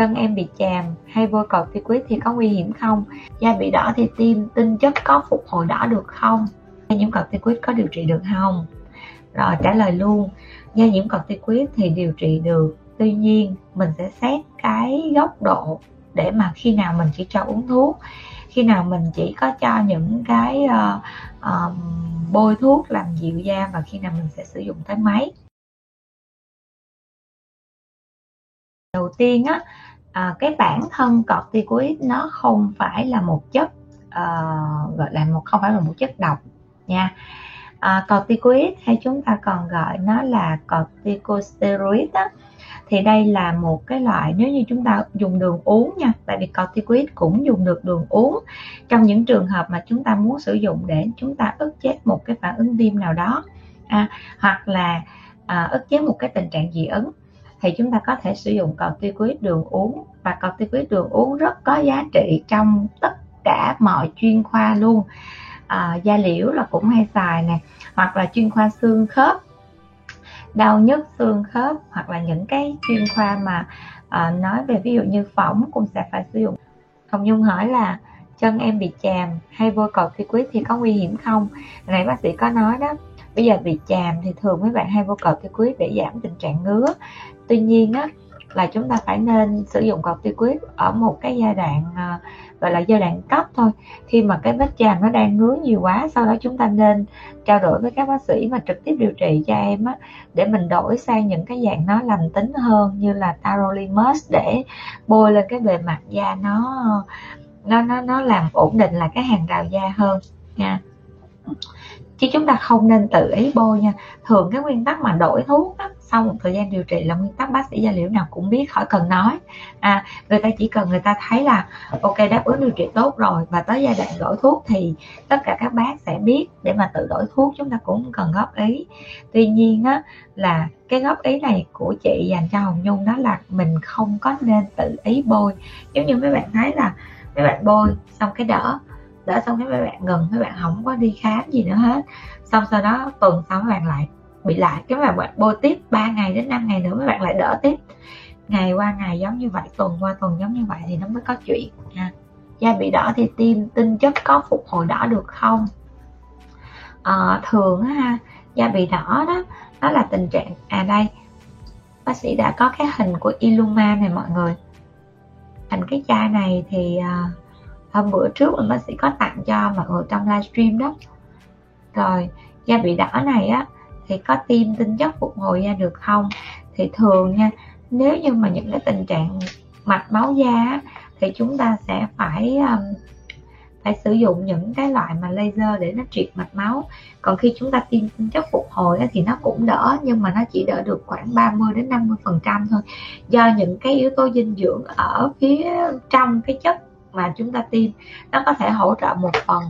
chân em bị chàm hay bôi quyết thì có nguy hiểm không? Da bị đỏ thì tim tinh chất có phục hồi đỏ được không? Nhiễm corticoid có điều trị được không? Rồi trả lời luôn. Da nhiễm corticoid thì điều trị được. Tuy nhiên mình sẽ xét cái góc độ để mà khi nào mình chỉ cho uống thuốc. Khi nào mình chỉ có cho những cái uh, uh, bôi thuốc làm dịu da và khi nào mình sẽ sử dụng tới máy. Đầu tiên á à, cái bản thân corticoid nó không phải là một chất uh, gọi là một không phải là một chất độc nha. À, corticoid hay chúng ta còn gọi nó là corticosteroid á, thì đây là một cái loại nếu như chúng ta dùng đường uống nha tại vì corticoid cũng dùng được đường uống. Trong những trường hợp mà chúng ta muốn sử dụng để chúng ta ức chế một cái phản ứng viêm nào đó à, hoặc là à, ức chế một cái tình trạng dị ứng thì chúng ta có thể sử dụng corticoid đường uống. Và corticoid đường uống rất có giá trị trong tất cả mọi chuyên khoa luôn. À, da liễu là cũng hay xài nè hoặc là chuyên khoa xương khớp đau nhức xương khớp hoặc là những cái chuyên khoa mà à, nói về ví dụ như phỏng cũng sẽ phải sử dụng. Hồng Nhung hỏi là chân em bị chàm hay bôi corticoid thì có nguy hiểm không? Nãy bác sĩ có nói đó bây giờ bị chàm thì thường mấy bạn hay vô corticoid để giảm tình trạng ngứa tuy nhiên á là chúng ta phải nên sử dụng corticoid ở một cái giai đoạn uh, gọi là giai đoạn cấp thôi. Khi mà cái vết chàm nó đang ngứa nhiều quá sau đó chúng ta nên trao đổi với các bác sĩ mà trực tiếp điều trị cho em á để mình đổi sang những cái dạng nó lành tính hơn như là tarolimus để bôi lên cái bề mặt da nó nó nó nó làm ổn định là cái hàng rào da hơn nha chứ chúng ta không nên tự ý bôi nha. Thường cái nguyên tắc mà đổi thuốc đó, sau một thời gian điều trị là nguyên tắc bác sĩ da liễu nào cũng biết khỏi cần nói. À, người ta chỉ cần người ta thấy là ok đáp ứng điều trị tốt rồi và tới giai đoạn đổi thuốc thì tất cả các bác sẽ biết để mà tự đổi thuốc chúng ta cũng cần góp ý. Tuy nhiên á là cái góp ý này của chị dành cho hồng nhung đó là mình không có nên tự ý bôi. Giống như mấy bạn thấy là mấy bạn bôi xong cái đỡ đỡ xong cái mấy bạn ngừng mấy bạn không có đi khám gì nữa hết. Xong sau đó tuần sau mấy bạn lại bị lại. Cái mà bạn bôi tiếp 3 ngày đến 5 ngày nữa mấy bạn lại đỡ tiếp. Ngày qua ngày giống như vậy tuần qua tuần giống như vậy thì nó mới có chuyện. Ha da bị đỏ thì tim tinh chất có phục hồi đỏ được không? À, thường ha da bị đỏ đó nó là tình trạng à đây bác sĩ đã có cái hình của Illuma này mọi người. Hình cái chai này thì uh, hôm bữa trước mình bác sĩ có tặng cho mọi người trong livestream đó. Rồi da bị đỏ này á thì có tiêm tinh chất phục hồi da được không? Thì thường nha nếu như mà những cái tình trạng mạch máu da á, thì chúng ta sẽ phải um, phải sử dụng những cái loại mà laser để nó triệt mạch máu. Còn khi chúng ta tiêm tinh chất phục hồi á, thì nó cũng đỡ nhưng mà nó chỉ đỡ được khoảng 30 đến 50 phần trăm thôi. Do những cái yếu tố dinh dưỡng ở phía trong cái chất mà chúng ta tiêm nó có thể hỗ trợ một phần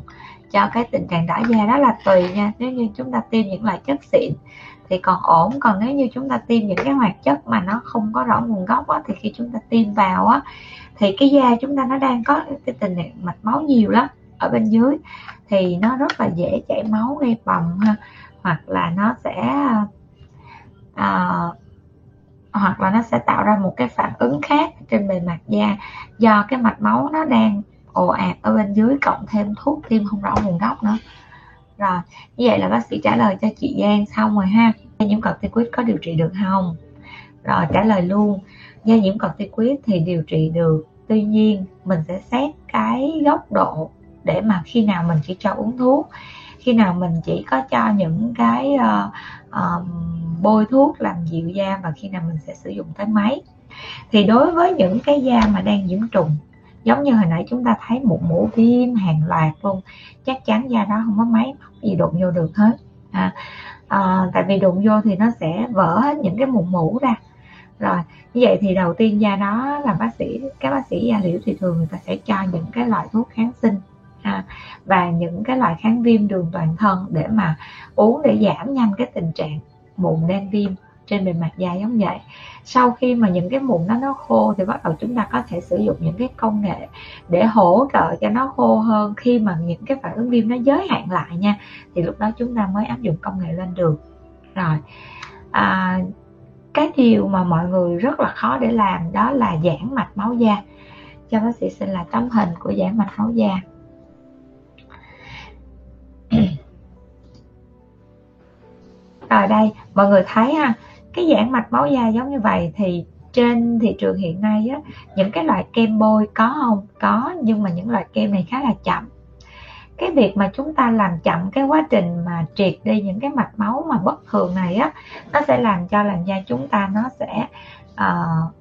cho cái tình trạng đỏ da. Đó là tùy nha nếu như chúng ta tiêm những loại chất xịn thì còn ổn còn nếu như chúng ta tiêm những cái hoạt chất mà nó không có rõ nguồn gốc á, thì khi chúng ta tiêm vào á thì cái da chúng ta nó đang có cái tình trạng mạch máu nhiều lắm ở bên dưới thì nó rất là dễ chảy máu gây bầm ha hoặc là nó sẽ à, hoặc là nó sẽ tạo ra một cái phản ứng khác trên bề mặt da do cái mạch máu nó đang ồ ạt ở bên dưới cộng thêm thuốc tiêm không rõ nguồn gốc nữa. Rồi như vậy là bác sĩ trả lời cho chị Giang xong rồi ha. Nhiễm corticoid có điều trị được không? Rồi trả lời luôn. Da nhiễm corticoid thì điều trị được. Tuy nhiên mình sẽ xét cái góc độ để mà khi nào mình chỉ cho uống thuốc khi nào mình chỉ có cho những cái uh, uh, bôi thuốc làm dịu da và khi nào mình sẽ sử dụng tới máy. Thì đối với những cái da mà đang nhiễm trùng giống như hồi nãy chúng ta thấy một mũ viêm hàng loạt luôn chắc chắn da đó không có máy móc gì đụng vô được hết. À, à, tại vì đụng vô thì nó sẽ vỡ hết những cái mụn mũ ra. Rồi như vậy thì đầu tiên da đó là bác sĩ các bác sĩ da liễu thì thường người ta sẽ cho những cái loại thuốc kháng sinh à, và những cái loại kháng viêm đường toàn thân để mà uống để giảm nhanh cái tình trạng mụn đen viêm trên bề mặt da giống vậy. Sau khi mà những cái mụn đó nó khô thì bắt đầu chúng ta có thể sử dụng những cái công nghệ để hỗ trợ cho nó khô hơn. Khi mà những cái phản ứng viêm nó giới hạn lại nha thì lúc đó chúng ta mới áp dụng công nghệ lên được. Rồi à, cái điều mà mọi người rất là khó để làm đó là giãn mạch máu da. Cho bác sĩ xin là tấm hình của giãn mạch máu da. Và đây. Mọi người thấy ha cái giãn mạch máu da giống như vậy thì trên thị trường hiện nay á, những cái loại kem bôi có không? Có nhưng mà những loại kem này khá là chậm. Cái việc mà chúng ta làm chậm cái quá trình mà triệt đi những cái mạch máu mà bất thường này á nó sẽ làm cho làn da chúng ta nó sẽ uh,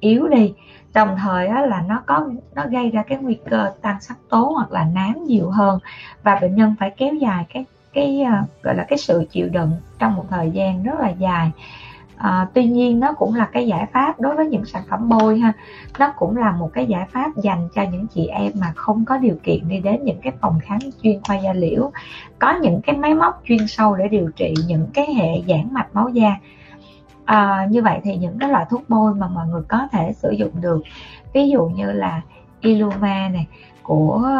yếu đi. Đồng thời á, là nó có nó gây ra cái nguy cơ tăng sắc tố hoặc là nám nhiều hơn. Và bệnh nhân phải kéo dài cái cái ờ, gọi là cái sự chịu đựng trong một thời gian rất là dài. À, tuy nhiên nó cũng là cái giải pháp đối với những sản phẩm bôi ha. Nó cũng là một cái giải pháp dành cho những chị em mà không có điều kiện đi đến những cái phòng khám chuyên khoa da liễu có những cái máy móc chuyên sâu để điều trị những cái hệ giãn mạch máu da. À, như vậy thì những cái loại thuốc bôi mà mọi người có thể sử dụng được ví dụ như là Illuma này của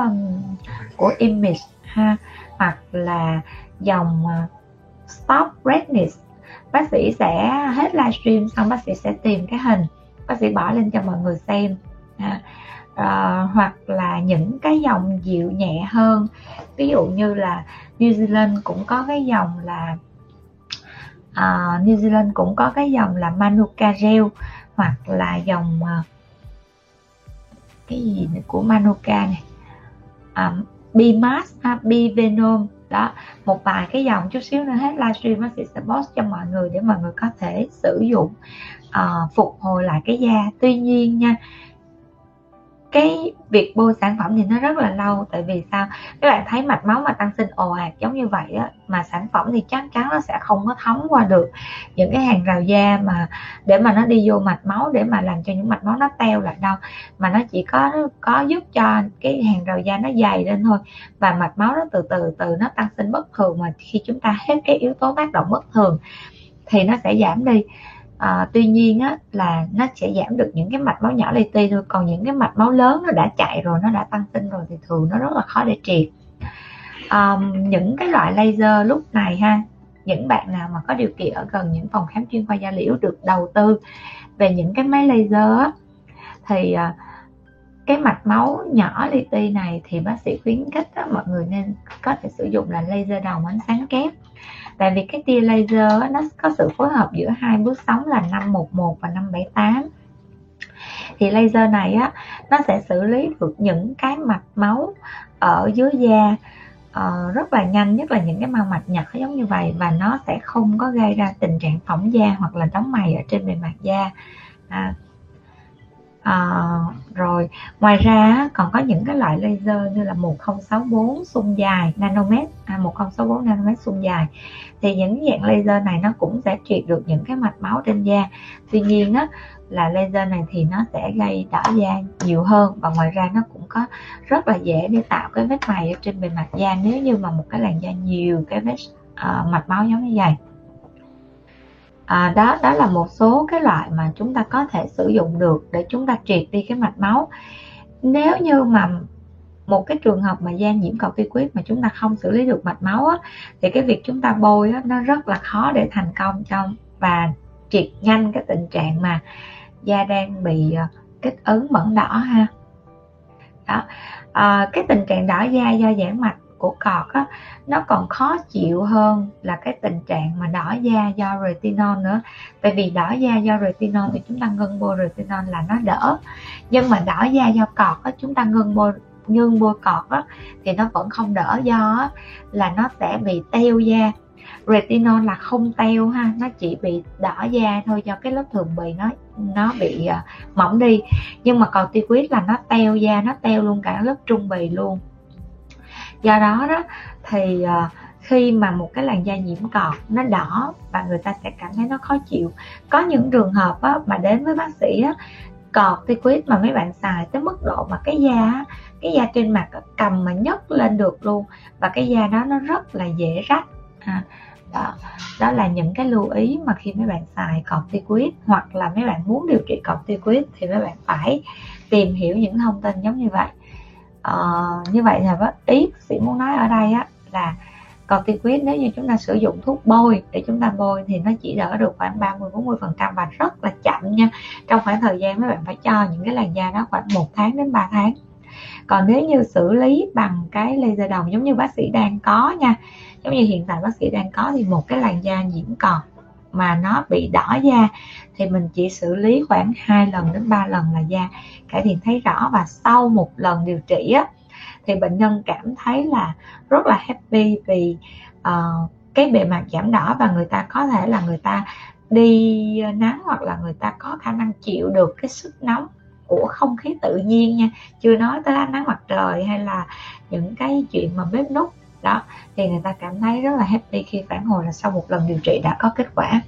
của Image ha hoặc là dòng ờ, Stop Redness. Bác sĩ sẽ hết livestream xong bác sĩ sẽ tìm cái hình. Bác sĩ bỏ lên cho mọi người xem. À, à, hoặc là những cái dòng dịu nhẹ hơn. Ví dụ như là New Zealand cũng có cái dòng là à, New Zealand cũng có cái dòng là Manuka Gel hoặc là dòng cái gì của Manuka này? À, Bimas ha, Bivenom. Đó một vài cái dòng chút xíu nữa hết. Livestream nó sẽ post cho mọi người để mọi người có thể sử dụng uh, phục hồi lại cái da. Tuy nhiên nha cái việc bôi sản phẩm thì nó rất là lâu, tại vì sao? Các bạn thấy mạch máu mà tăng sinh ồ ạt giống như vậy á, mà sản phẩm thì chắc chắn nó sẽ không có thấm qua được những cái hàng rào da mà để mà nó đi vô mạch máu, để mà làm cho những mạch máu nó teo lại đâu. Mà nó chỉ có có giúp cho cái hàng rào da nó dày lên thôi, và mạch máu nó từ từ từ nó tăng sinh bất thường, mà khi chúng ta hết cái yếu tố tác động bất thường thì nó sẽ giảm đi à, tuy nhiên á, là nó sẽ giảm được những cái mạch máu nhỏ li ti thôi. Còn những cái mạch máu lớn nó đã chạy rồi nó đã tăng sinh rồi thì thường nó rất là khó để triệt à, những cái loại laser lúc này ha những bạn nào mà có điều kiện ở gần những phòng khám chuyên khoa da liễu được đầu tư về những cái máy laser á, thì à, cái mạch máu nhỏ li ti này thì bác sĩ khuyến khích đó, mọi người nên có thể sử dụng là laser đồng ánh sáng kép tại vì cái tia laser nó có sự phối hợp giữa hai bước sóng là 511 và 578 thì laser này á nó sẽ xử lý được những cái mạch máu ở dưới da uh, rất là nhanh nhất là những cái mao mạch nhật giống như vậy và nó sẽ không có gây ra tình trạng phỏng da hoặc là đóng mày ở trên bề mặt da. À, à, rồi ngoài ra còn có những cái loại laser như là 1064 xung dài nanomet một con số 4 nanomet xung dài. Thì những dạng laser này nó cũng sẽ triệt được những cái mạch máu trên da. Tuy nhiên á là laser này thì nó sẽ gây đỏ da nhiều hơn và ngoài ra nó cũng có rất là dễ để tạo cái vết mày ở trên bề mặt da nếu như mà một cái làn da nhiều cái vết uh, mạch máu giống như vậy. À, đó đó là một số cái loại mà chúng ta có thể sử dụng được để chúng ta triệt đi cái mạch máu. Nếu như mà một cái trường hợp mà da nhiễm corticoid mà chúng ta không xử lý được mạch máu á, thì cái việc chúng ta bôi á, nó rất là khó để thành công trong và triệt nhanh cái tình trạng mà da đang bị ờ, kích ứng mẩn đỏ ha. Đó. À, cái tình trạng đỏ da do giãn mạch của cọt á, nó còn khó chịu hơn là cái tình trạng mà đỏ da do retinol nữa. Tại vì đỏ da do retinol thì chúng ta ngưng bôi retinol là nó đỡ nhưng mà đỏ da do cọt á, chúng ta ngưng bôi ngưng bôi cọt á, thì nó vẫn không đỡ do á, là nó sẽ bị teo da. Retinol là không teo ha nó chỉ bị đỏ da thôi do cái lớp thường bì nó nó bị uh, mỏng đi. Nhưng mà còn corticoid là nó teo da nó teo luôn cả lớp trung bì luôn. Do đó đó thì uh, khi mà một cái làn da nhiễm cọt nó đỏ và người ta sẽ cảm thấy nó khó chịu. Có những trường hợp á, mà đến với bác sĩ á, cọt ticoid mà mấy bạn xài tới mức độ mà cái da cái da trên mặt cầm mà nhấc lên được luôn. Và cái da đó nó rất là dễ rách. À, đó. Đó là những cái lưu ý mà khi mấy bạn xài corticoid hoặc là mấy bạn muốn điều trị corticoid thì mấy bạn phải tìm hiểu những thông tin giống như vậy. Uh, như vậy là ý sĩ muốn nói ở đây á là corticoid nếu như chúng ta sử dụng thuốc bôi để chúng ta bôi thì nó chỉ đỡ được khoảng 30 40 phần trăm và rất là chậm nha. Trong khoảng thời gian mấy bạn phải cho những cái làn da đó khoảng một tháng đến 3 tháng còn nếu như xử lý bằng cái laser đồng giống như bác sĩ đang có nha giống như hiện tại bác sĩ đang có thì một cái làn da nhiễm còn mà nó bị đỏ da thì mình chỉ xử lý khoảng 2 lần đến 3 lần là da. Cải thiện thấy rõ và sau một lần điều trị á, thì bệnh nhân cảm thấy là rất là happy vì uh, cái bề mặt giảm đỏ và người ta có thể là người ta đi nắng hoặc là người ta có khả năng chịu được cái sức nóng của không khí tự nhiên nha. Chưa nói tới ánh nắng mặt trời hay là những cái chuyện mà bếp nút đó, thì người ta cảm thấy rất là happy khi phản hồi là sau một lần điều trị đã có kết quả.